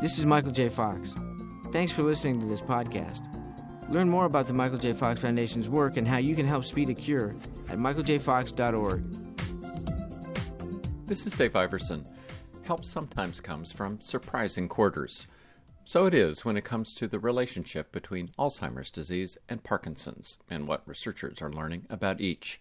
This is Michael J. Fox. Thanks for listening to this podcast. Learn more about the Michael J. Fox Foundation's work and how you can help speed a cure at michaeljfox.org. This is Dave Iverson. Help sometimes comes from surprising quarters. So it is when it comes to the relationship between Alzheimer's disease and Parkinson's and what researchers are learning about each.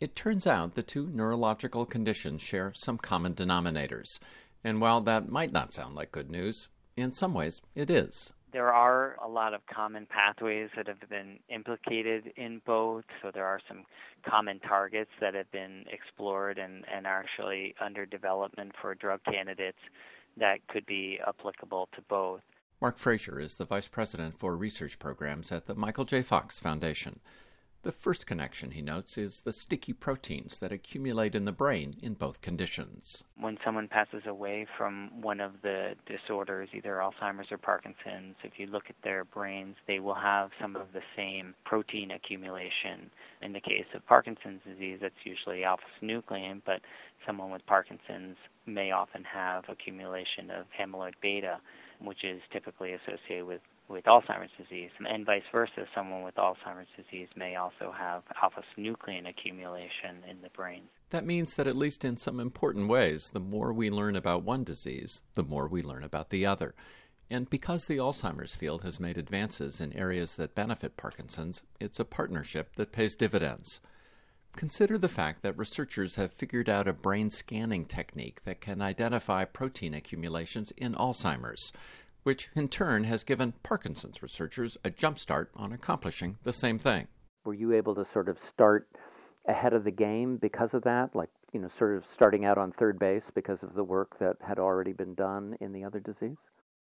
It turns out the two neurological conditions share some common denominators. And while that might not sound like good news, in some ways it is. There are a lot of common pathways that have been implicated in both. So there are some common targets that have been explored and, and are actually under development for drug candidates that could be applicable to both. Mark Frasier is the Vice President for Research Programs at the Michael J. Fox Foundation. The first connection, he notes, is the sticky proteins that accumulate in the brain in both conditions. When someone passes away from one of the disorders, either Alzheimer's or Parkinson's, if you look at their brains, they will have some of the same protein accumulation. In the case of Parkinson's disease, that's usually alpha synuclein, but someone with Parkinson's may often have accumulation of amyloid beta, which is typically associated with with Alzheimer's disease, and vice versa. Someone with Alzheimer's disease may also have alpha synuclein accumulation in the brain. That means that, at least in some important ways, the more we learn about one disease, the more we learn about the other. And because the Alzheimer's field has made advances in areas that benefit Parkinson's, it's a partnership that pays dividends. Consider the fact that researchers have figured out a brain scanning technique that can identify protein accumulations in Alzheimer's which in turn has given Parkinson's researchers a jumpstart on accomplishing the same thing. Were you able to sort of start ahead of the game because of that? Like, you know, sort of starting out on third base because of the work that had already been done in the other disease?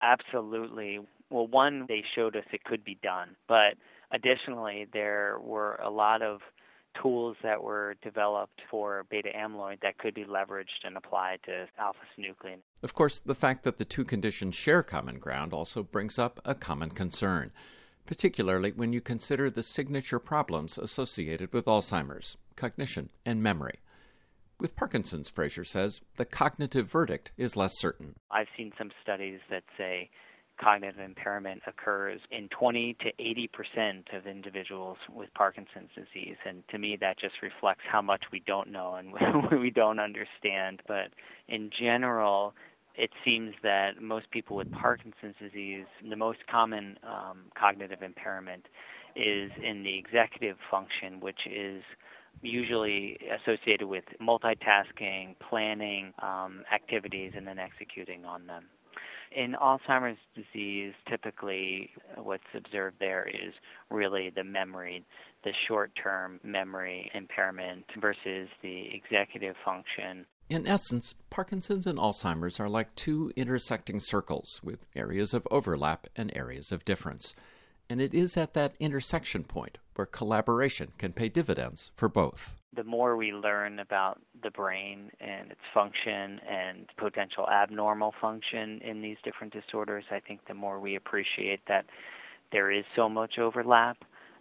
Absolutely. Well, one, they showed us it could be done, but additionally, there were a lot of tools that were developed for beta amyloid that could be leveraged and applied to alpha synuclein. Of course, the fact that the two conditions share common ground also brings up a common concern, particularly when you consider the signature problems associated with Alzheimer's, cognition, and memory. With Parkinson's, Frasier says, the cognitive verdict is less certain. I've seen some studies that say cognitive impairment occurs in 20 to 80 percent of individuals with Parkinson's disease, and to me that just reflects how much we don't know and we don't understand. But in general, it seems that most people with Parkinson's disease, the most common um, cognitive impairment is in the executive function, which is usually associated with multitasking, planning um, activities, and then executing on them. In Alzheimer's disease, typically what's observed there is really the memory, the short term memory impairment versus the executive function. In essence, Parkinson's and Alzheimer's are like two intersecting circles with areas of overlap and areas of difference. And it is at that intersection point where collaboration can pay dividends for both the more we learn about the brain and its function and potential abnormal function in these different disorders, I think the more we appreciate that there is so much overlap.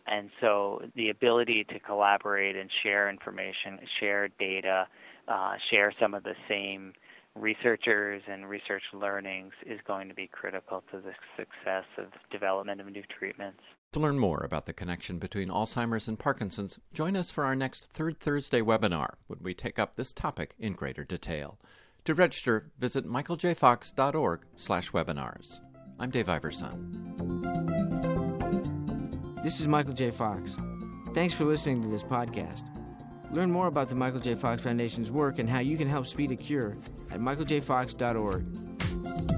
And so the ability to collaborate and share information, share data, uh, share some of the same researchers and research learnings is going to be critical to the success of development of new treatments. To learn more about the connection between Alzheimer's and Parkinson's, join us for our next Third Thursday webinar when we take up this topic in greater detail. To register, visit michaeljfox.org/webinars. I'm Dave Iverson. This is Michael J. Fox. Thanks for listening to this podcast. Learn more about the Michael J. Fox Foundation's work and how you can help speed a cure at michaeljfox.org.